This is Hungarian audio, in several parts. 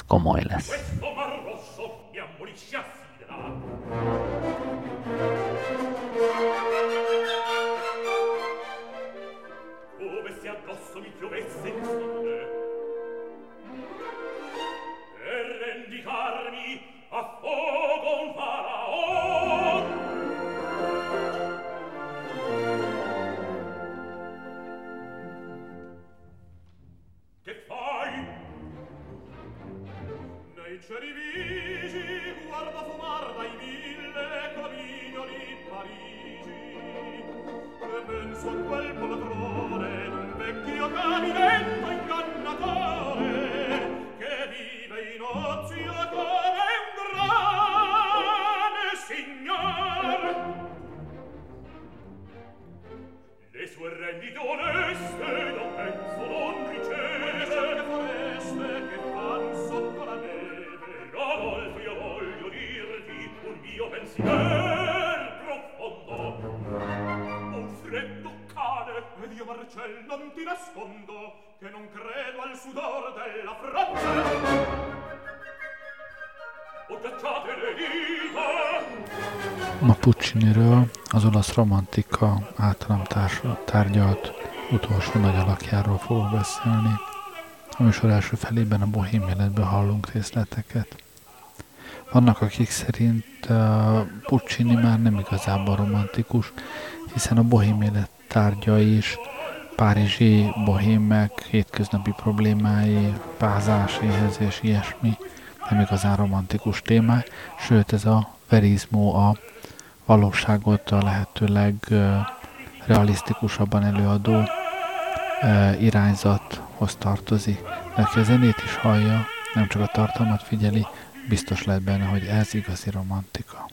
como eras. Romantika általam tárgyalt utolsó nagy alakjáról fogok beszélni. A műsor első felében a bohém életből hallunk részleteket. Vannak, akik szerint uh, Puccini már nem igazából romantikus, hiszen a bohém élet tárgya is párizsi bohémek, hétköznapi problémái, pázás, éhezés, ilyesmi, nem igazán romantikus témák, sőt ez a verizmó a valóságot a lehetőleg realisztikusabban előadó irányzathoz tartozik. De aki a zenét is hallja, nem csak a tartalmat figyeli, biztos lehet benne, hogy ez igazi romantika.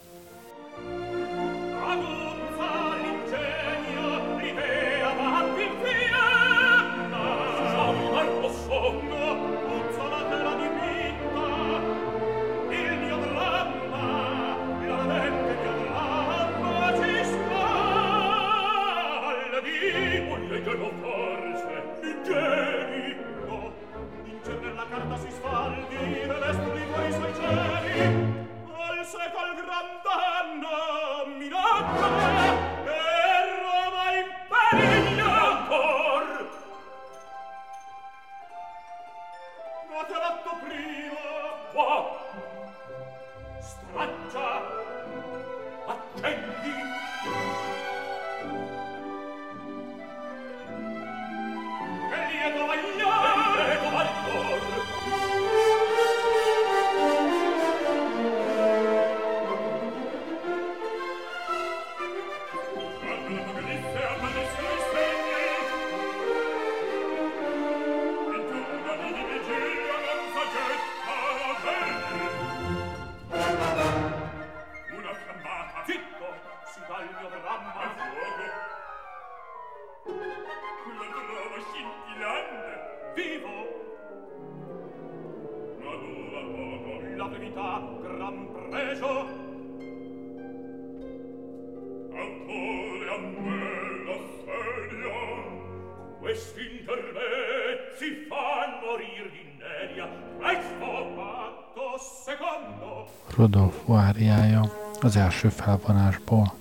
Rodolfo áriája az első felvonásból.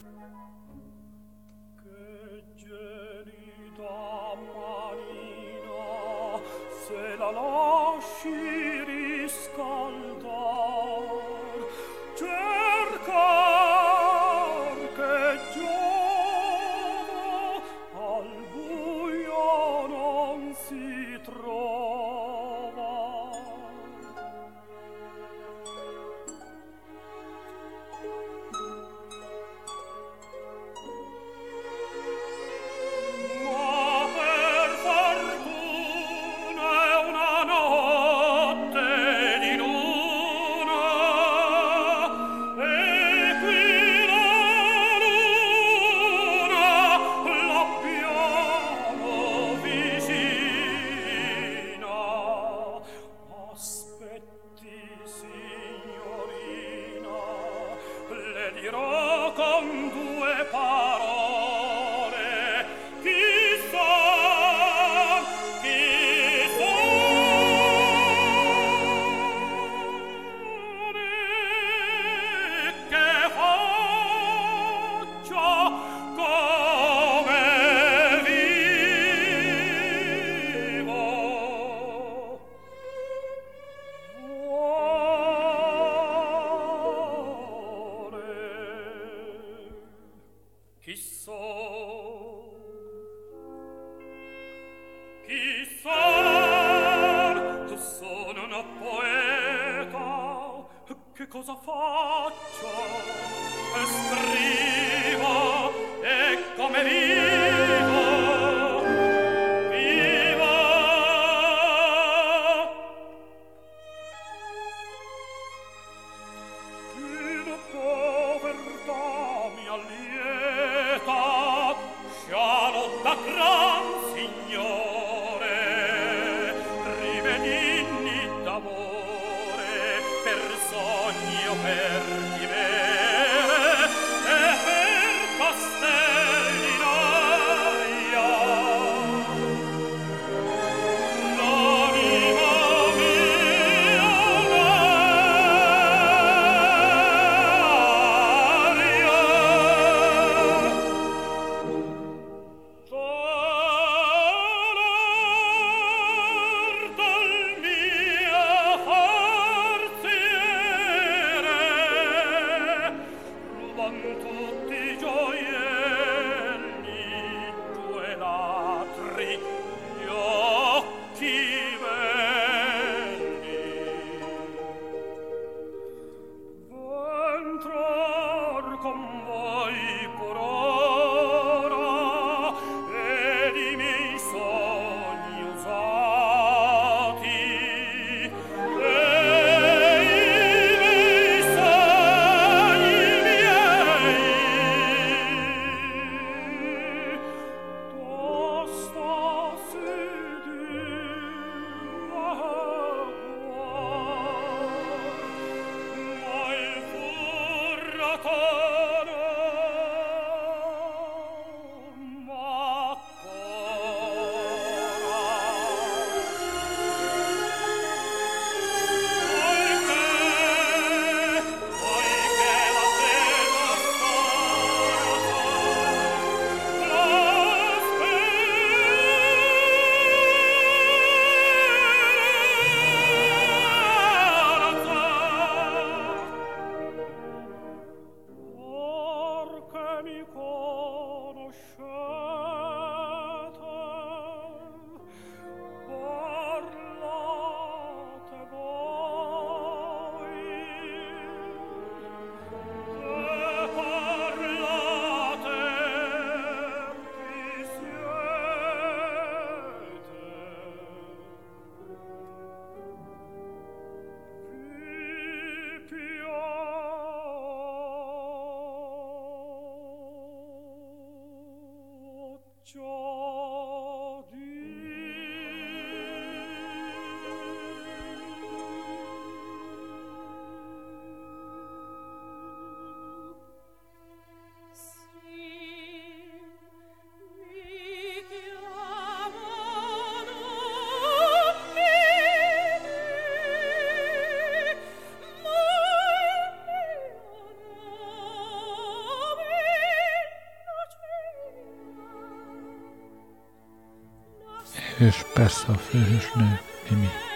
És persze a főhősnő, Mimi.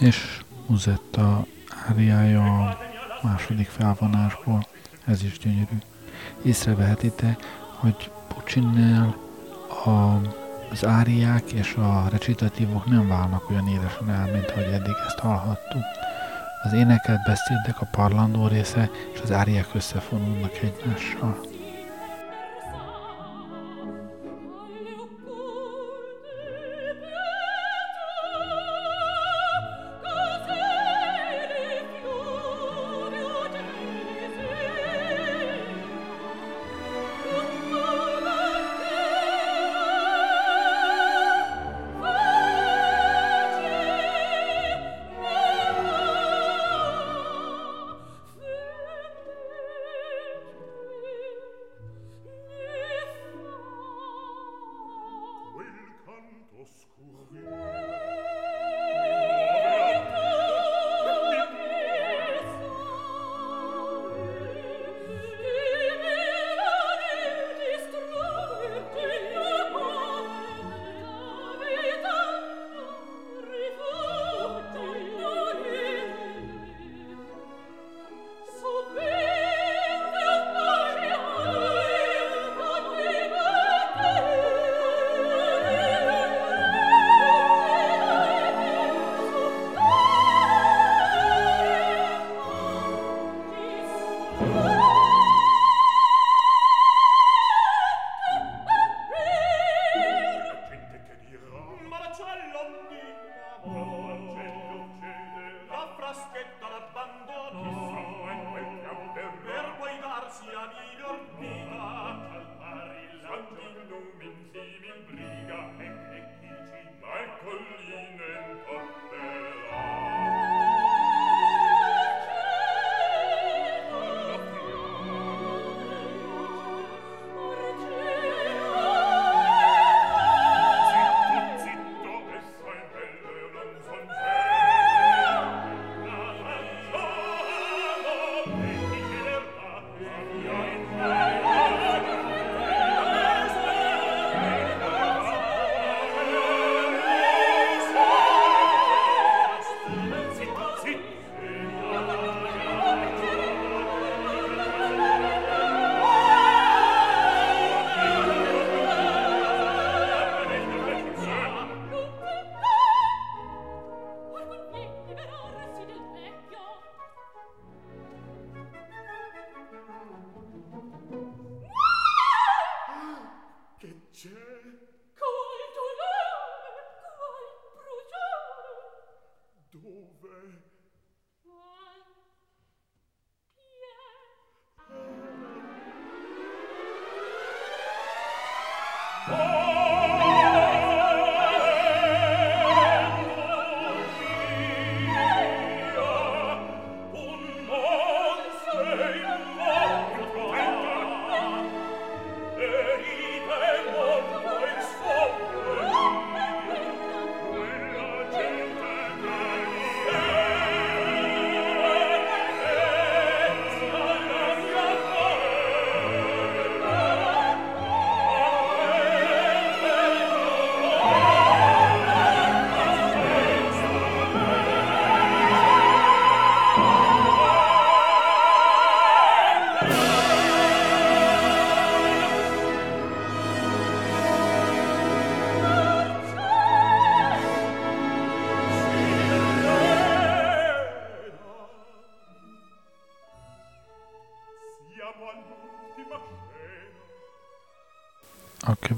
És Muzetta áriája a második felvonásból, ez is gyönyörű. Észrevehetitek, hogy Puccinnel a, az áriák és a recitatívok nem válnak olyan élesen el, mint ahogy eddig ezt hallhattuk. Az énekelt beszédek, a parlandó része és az áriák összefonulnak egymással.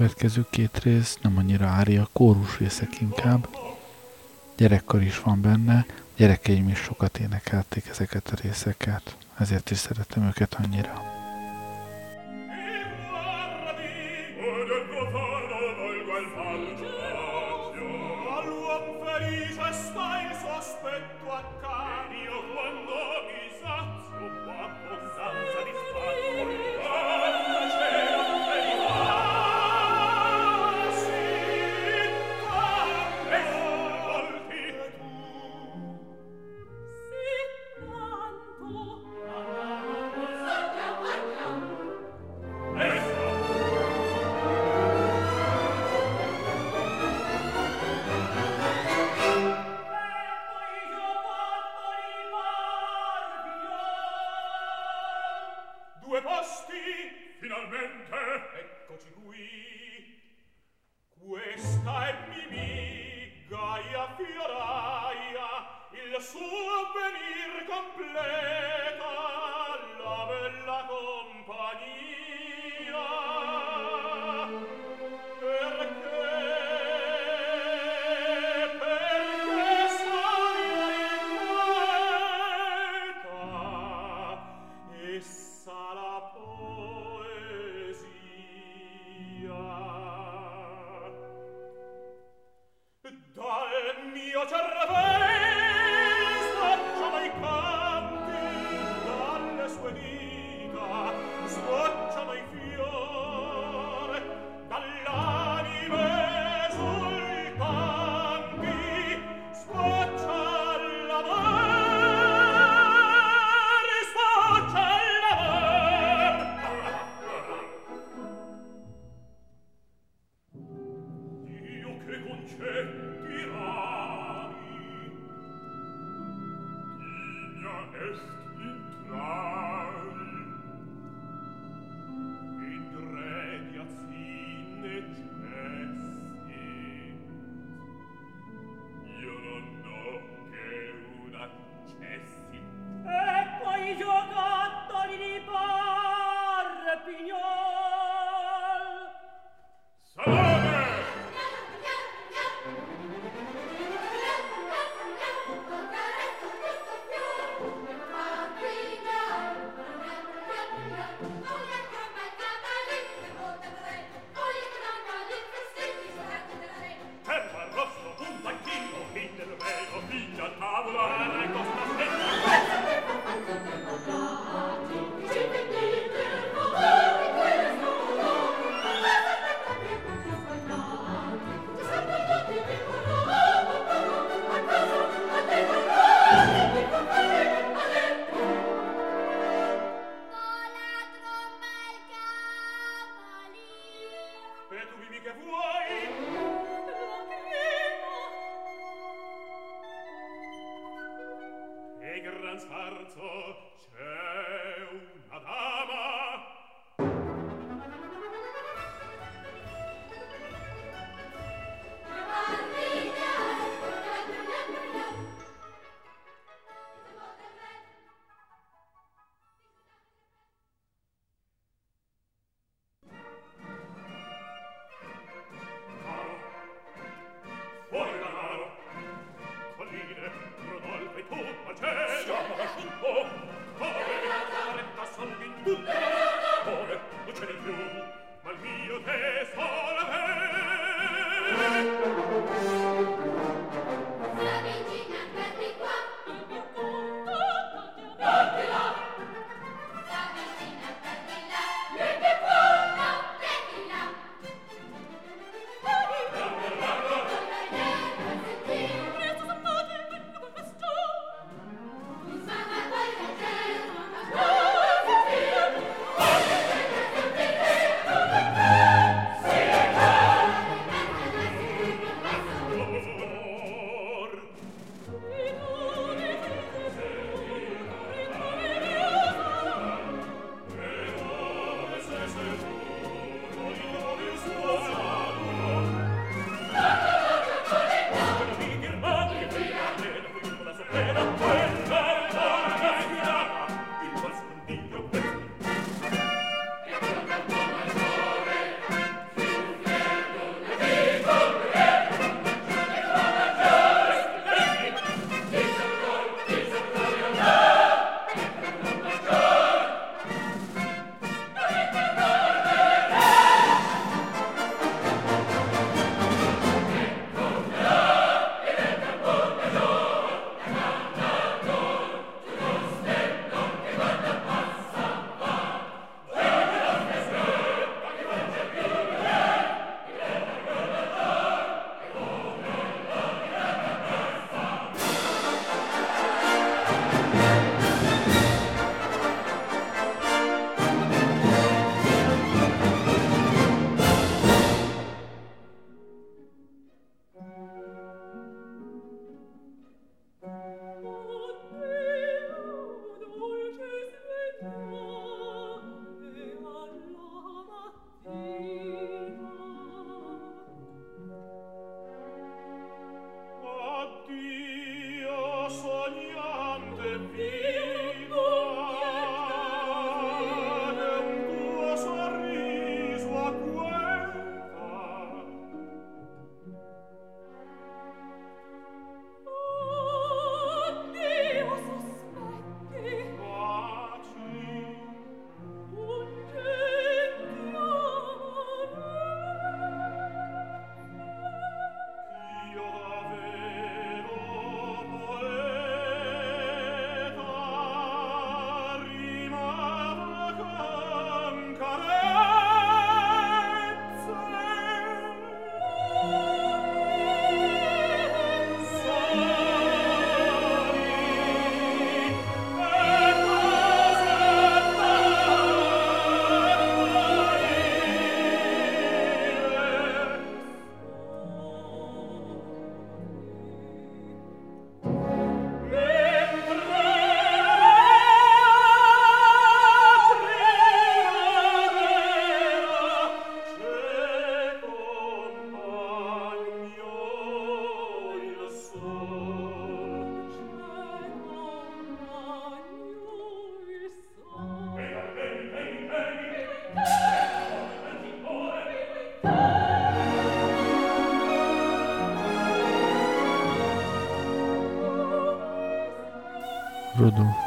Következő két rész nem annyira ária, kórus részek inkább. Gyerekkor is van benne, gyerekeim is sokat énekelték ezeket a részeket, ezért is szeretem őket annyira. gran sfarzo c'è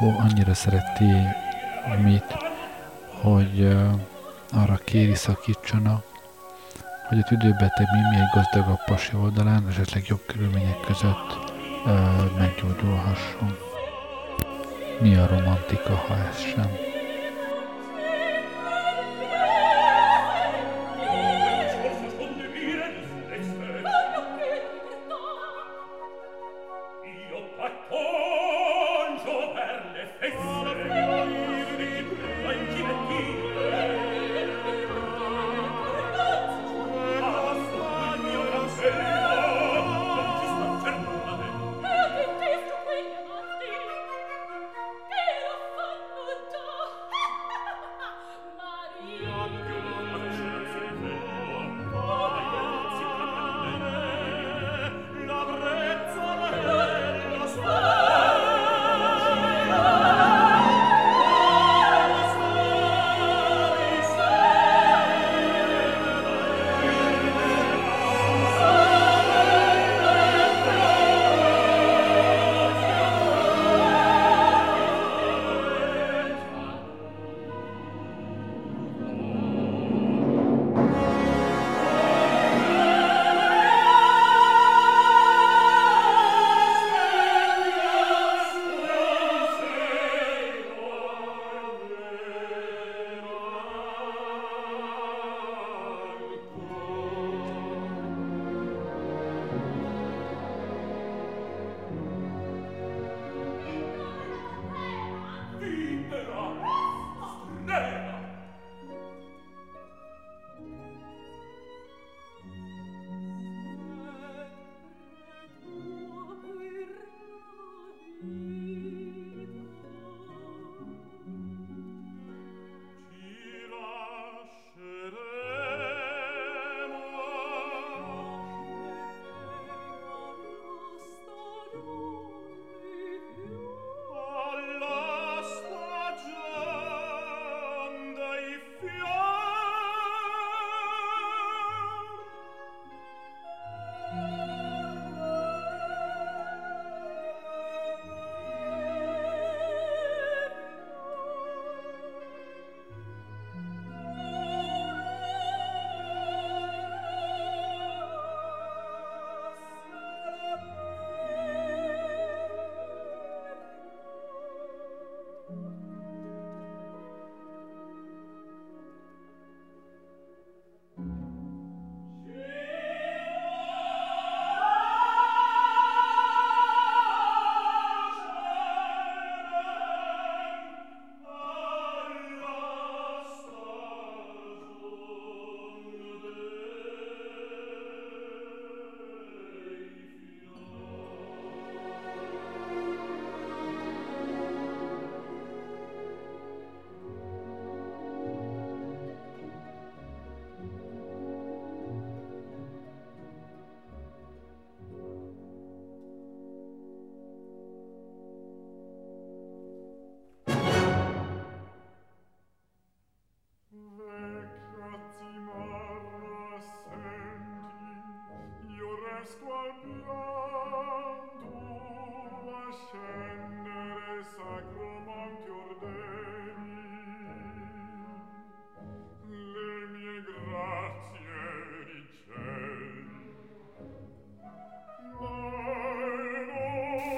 Rodolfo annyira szereti mit, hogy arra kéri szakítsana, hogy a tüdőbeteg Mimi egy gazdagabb pasi oldalán, esetleg jobb körülmények között meggyógyulhasson. Mi a romantika, ha ez sem?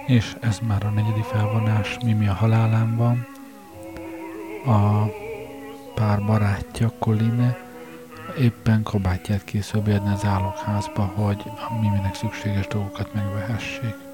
És ez már a negyedik felvonás Mimi a halálán van. A pár barátja, Colline, éppen kabátját készül beadni az állokházba, hogy a Miminek szükséges dolgokat megvehessék.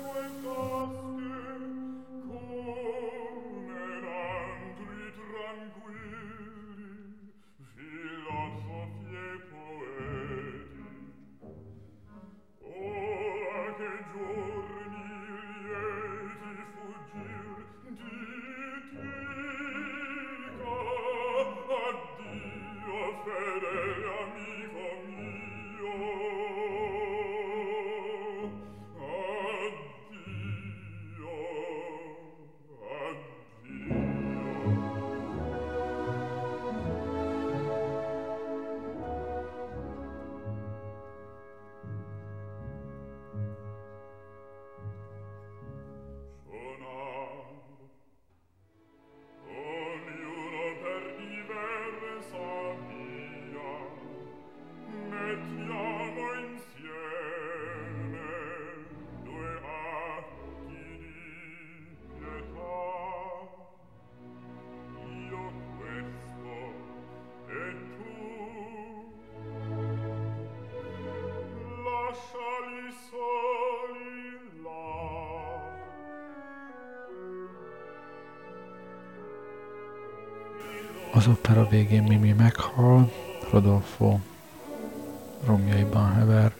Romjaiban hever.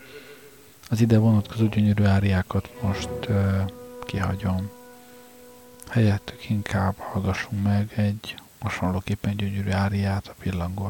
Az ide vonatkozó gyönyörű áriákat most uh, kihagyom. Helyettük inkább hallgassunk meg egy hasonlóképpen gyönyörű áriát a pillangó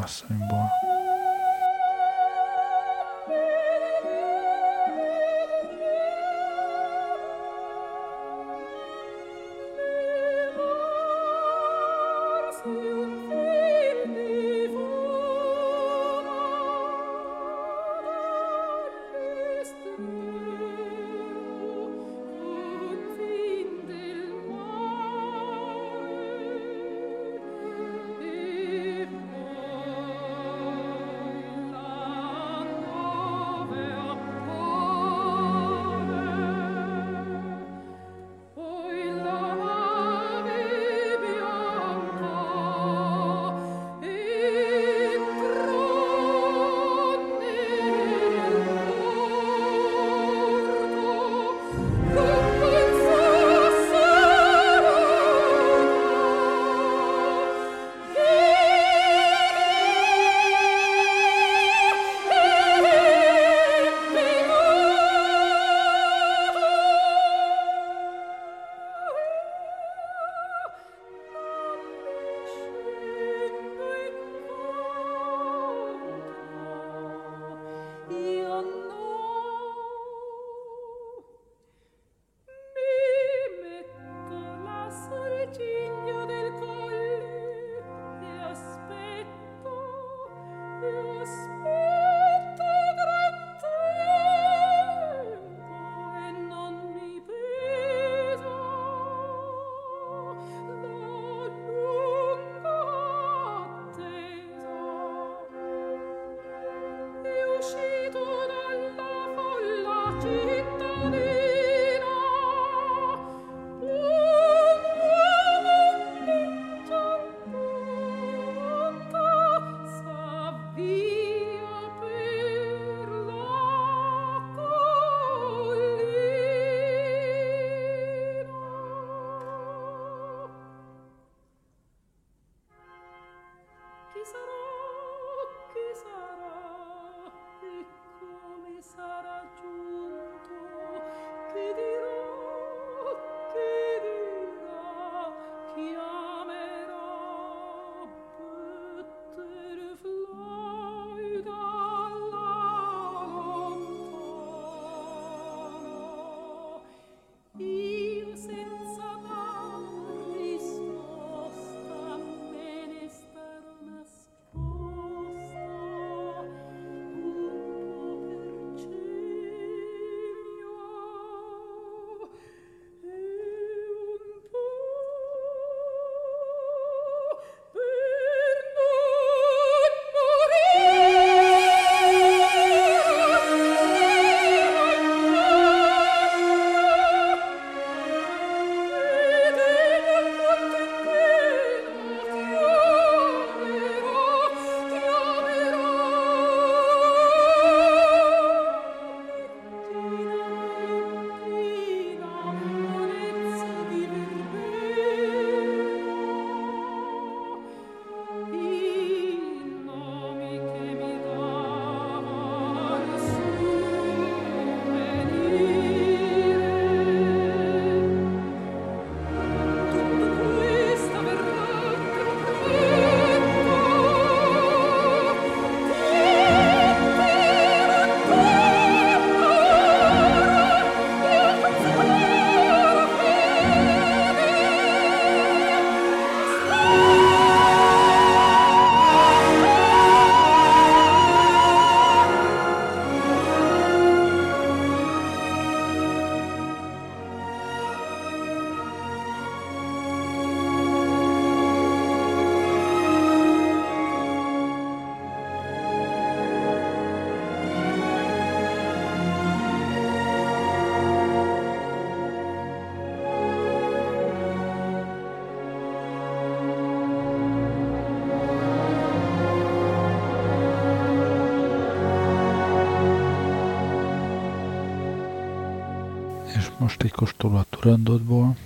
kóstoló a Turandotból,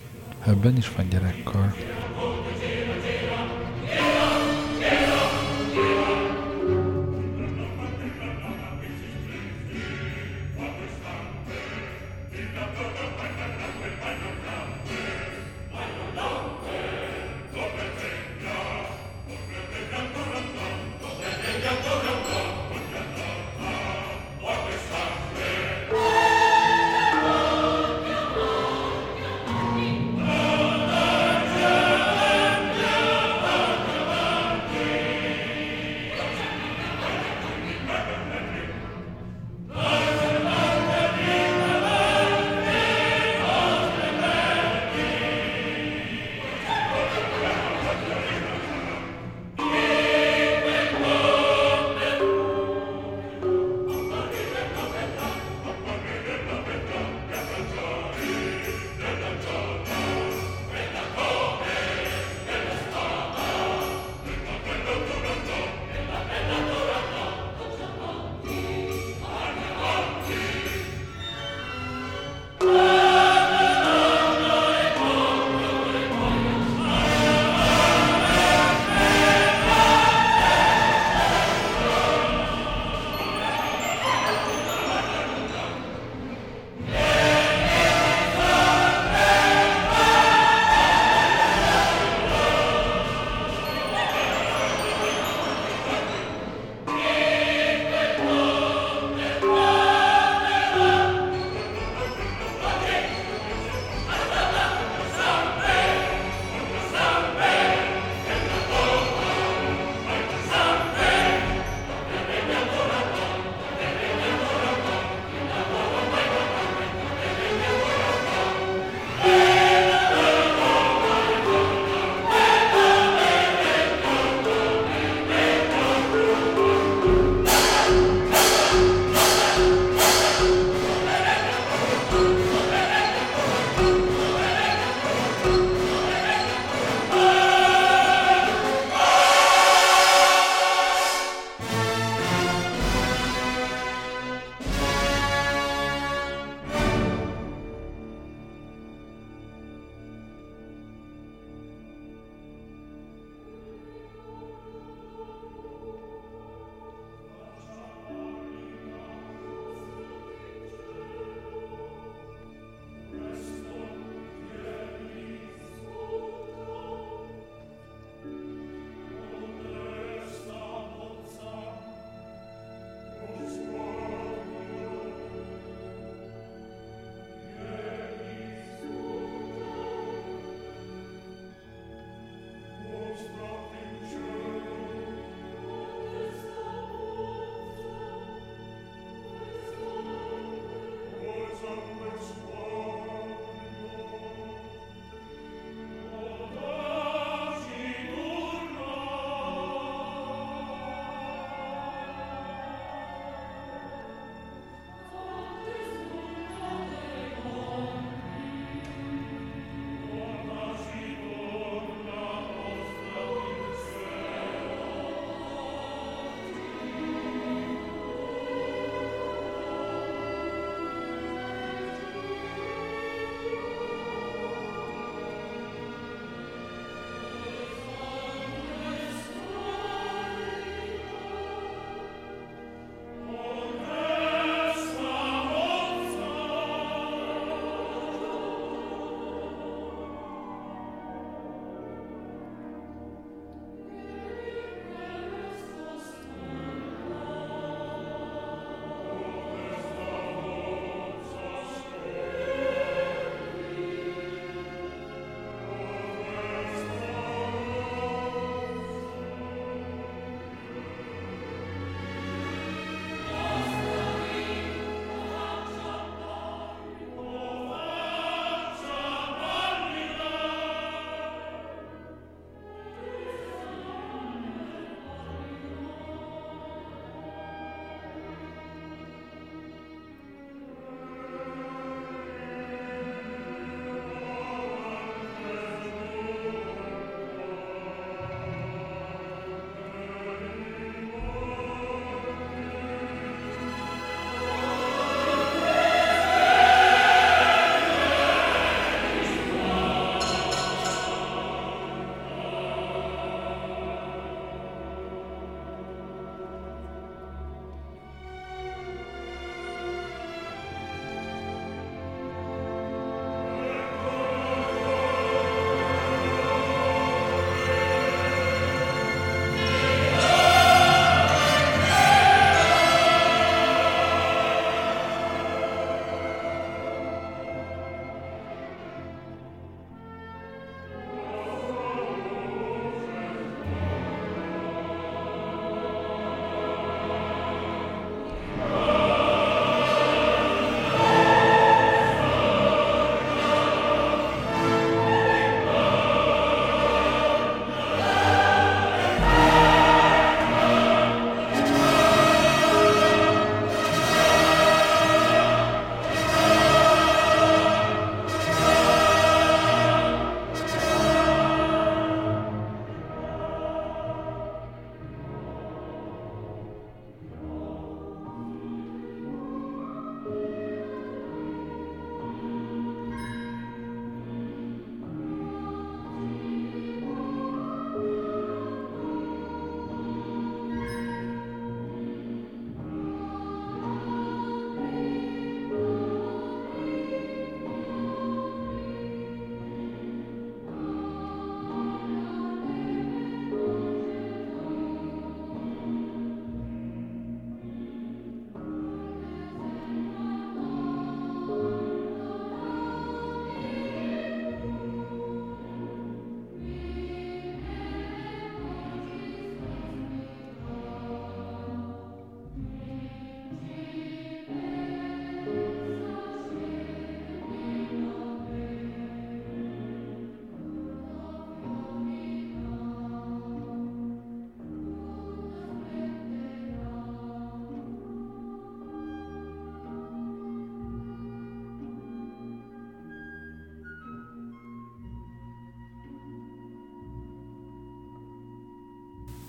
ebben is van gyerekkar.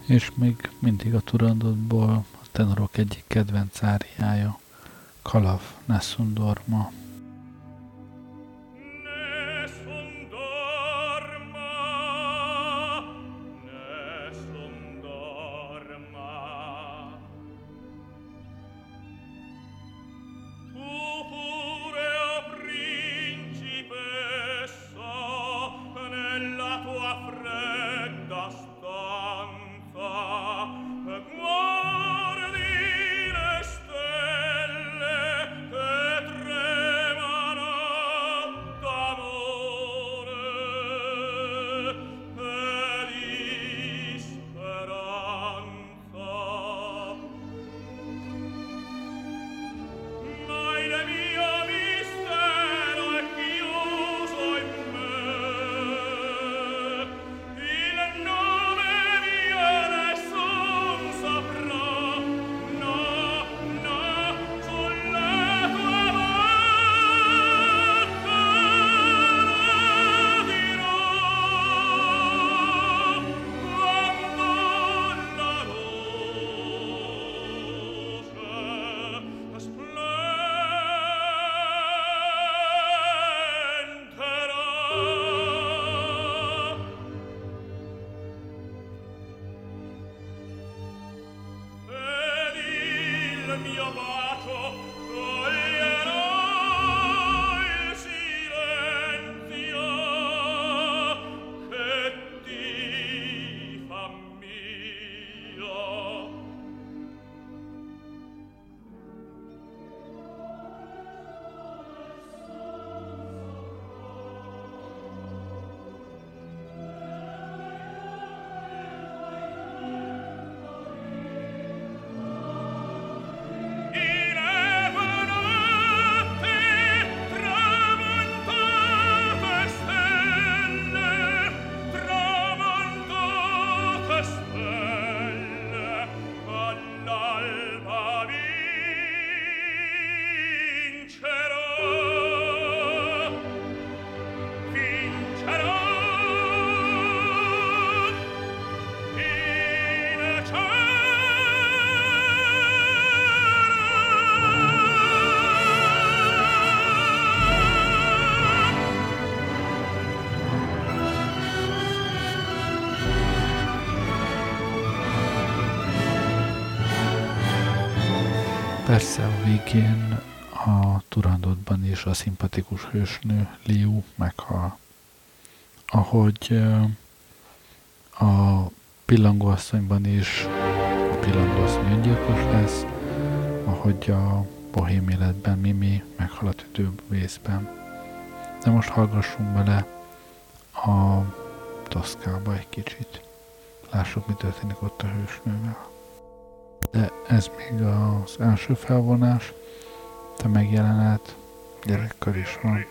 És még mindig a Turandotból a tenorok egyik kedvenc áriája, Kalav Nessun Persze a végén a Turandotban is a szimpatikus hősnő Liu meghal. Ahogy a pillangóasszonyban is a pillangóasszony öngyilkos lesz, ahogy a bohém életben Mimi meghal a tüdővészben. De most hallgassunk bele a Toszkába egy kicsit. Lássuk, mi történik ott a hősnővel. De ez még az első felvonás, te megjelenet, gyerekkor is van.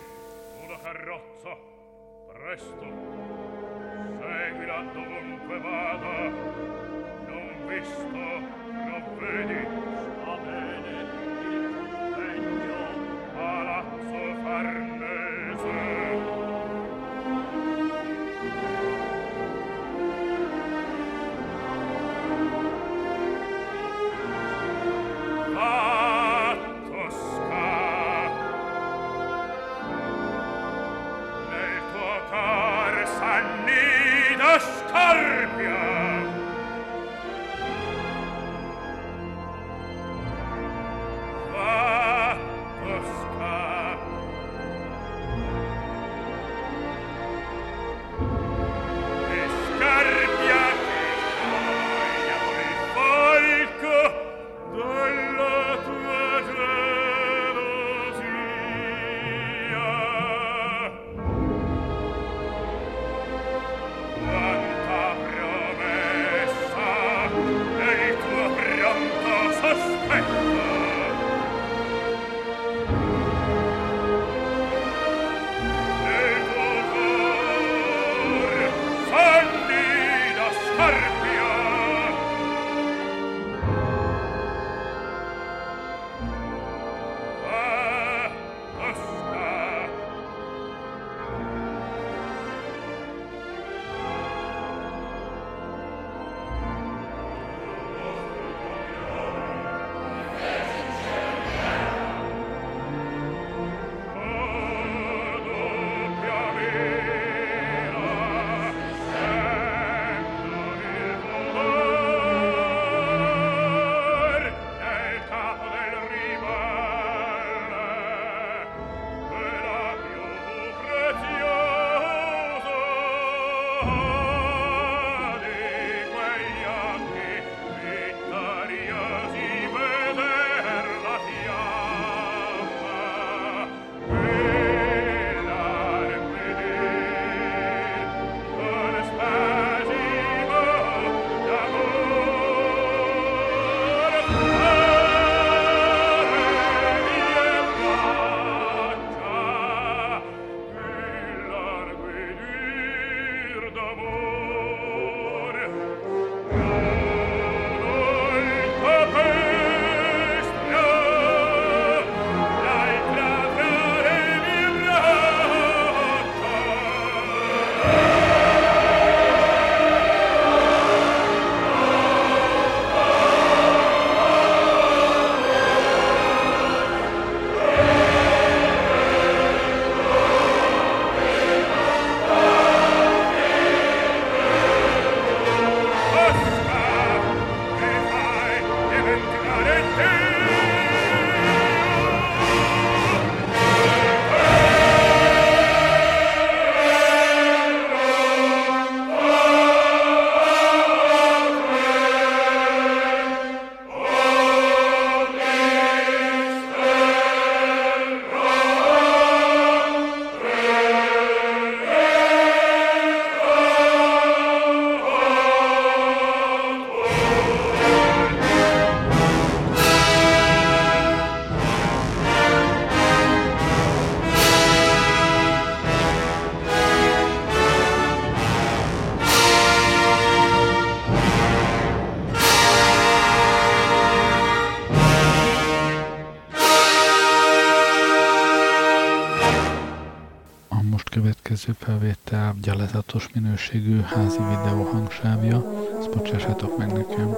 Minőségű házi videó hangsávja, ezt bocsássátok meg nekem.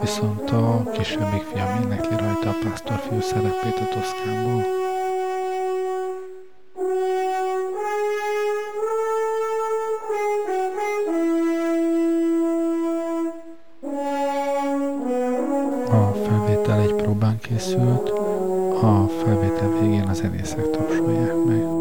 Viszont a kisebbik fiam énekli rajta a pásztorfiú szerepét a Toszkánból. készült, a felvétel végén a zenészek tapsolják meg.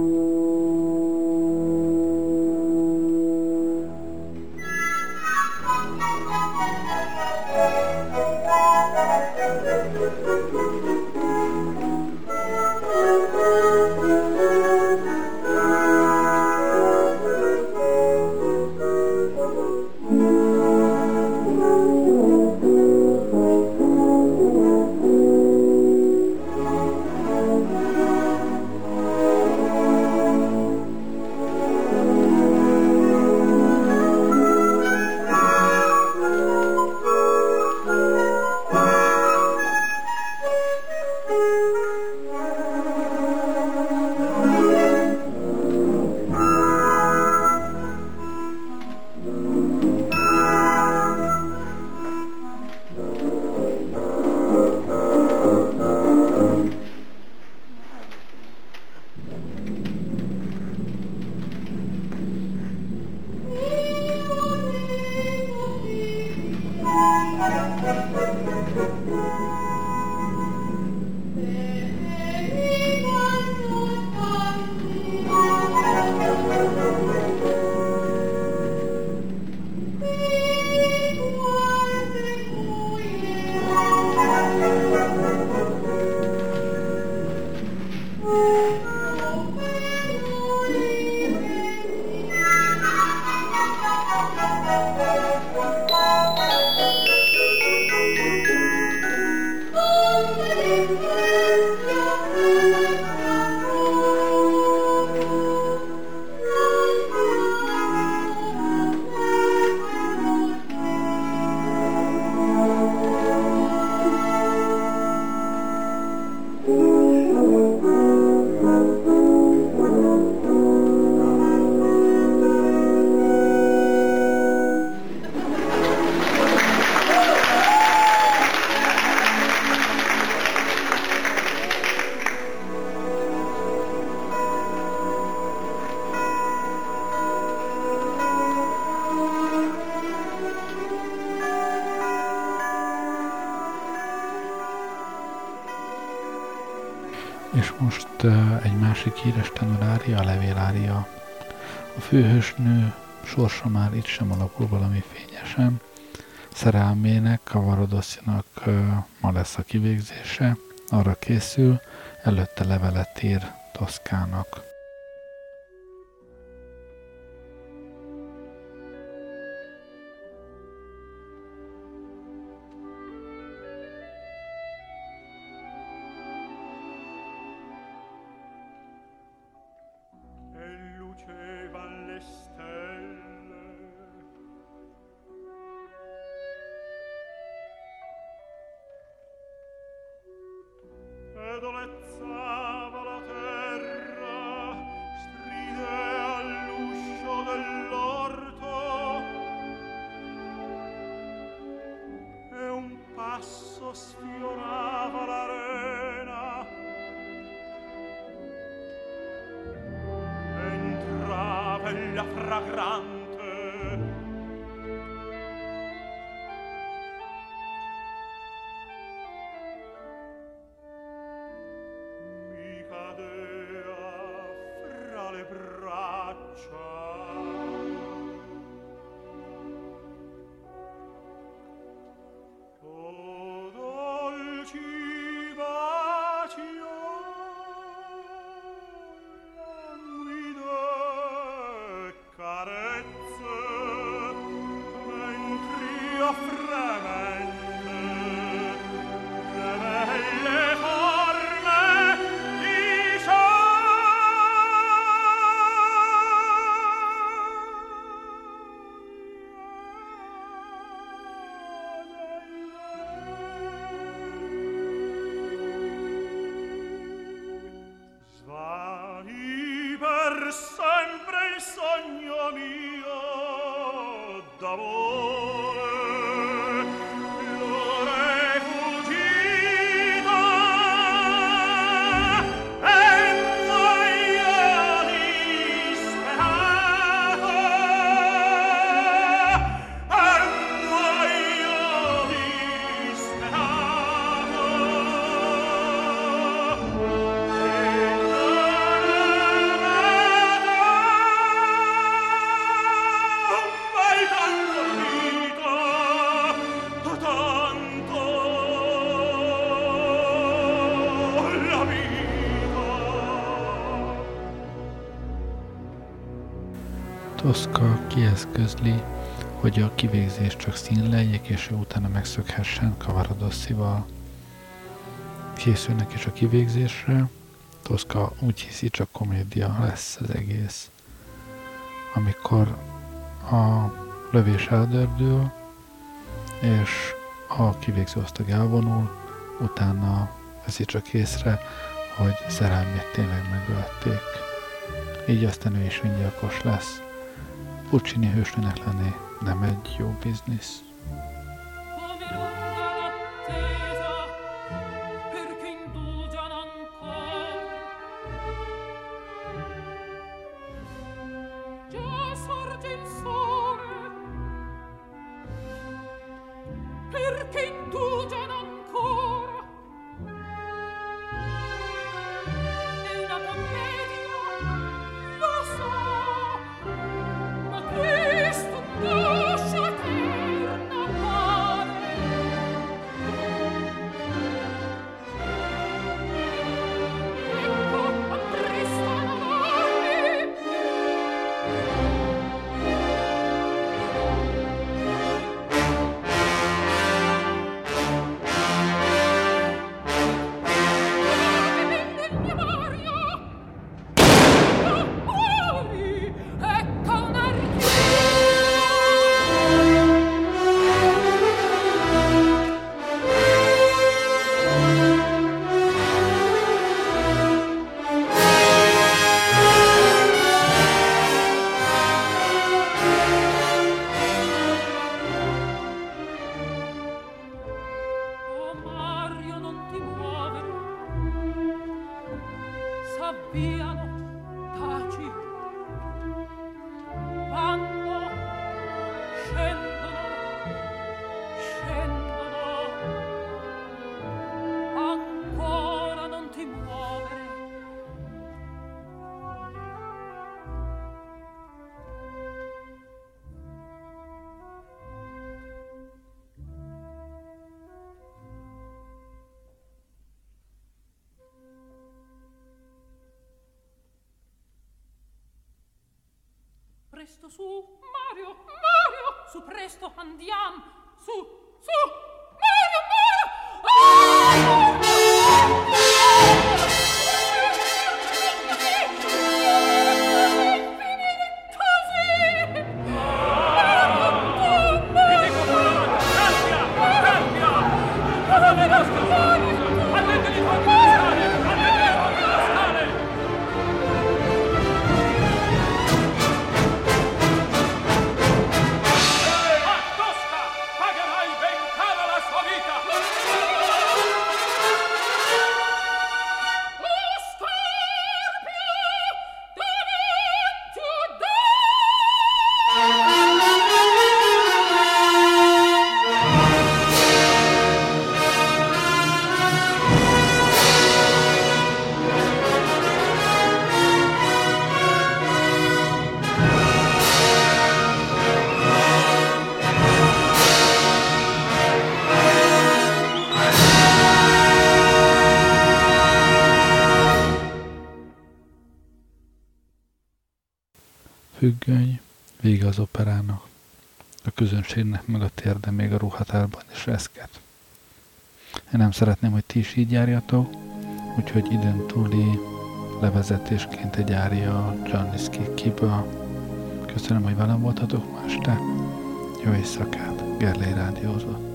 Híres tenorária, a levélária. A főhősnő sorsa már itt sem alakul valami fényesen. Szerelmének, Kavarodoszinak ma lesz a kivégzése, arra készül, előtte levelet ír Toszkának. le braccia. Toszka kieszközli, hogy a kivégzés csak színleljék, és ő utána megszökhessen Kavaradosszival. Készülnek is a kivégzésre, Toszka úgy hiszi, csak komédia lesz az egész. Amikor a lövés eldördül, és a kivégző osztag elvonul, utána veszi csak észre, hogy szerelmét tényleg megölték. Így aztán ő is öngyilkos lesz. Puccini hősnőnek lenni nem egy jó biznisz. presto su, Mario, Mario, su presto andiam, su, su! Én nem szeretném, hogy ti is így járjatok, úgyhogy időn túli levezetésként egy ária Gianniski kiből. Köszönöm, hogy velem voltatok ma este. Jó éjszakát, Gerlei Rádiózott.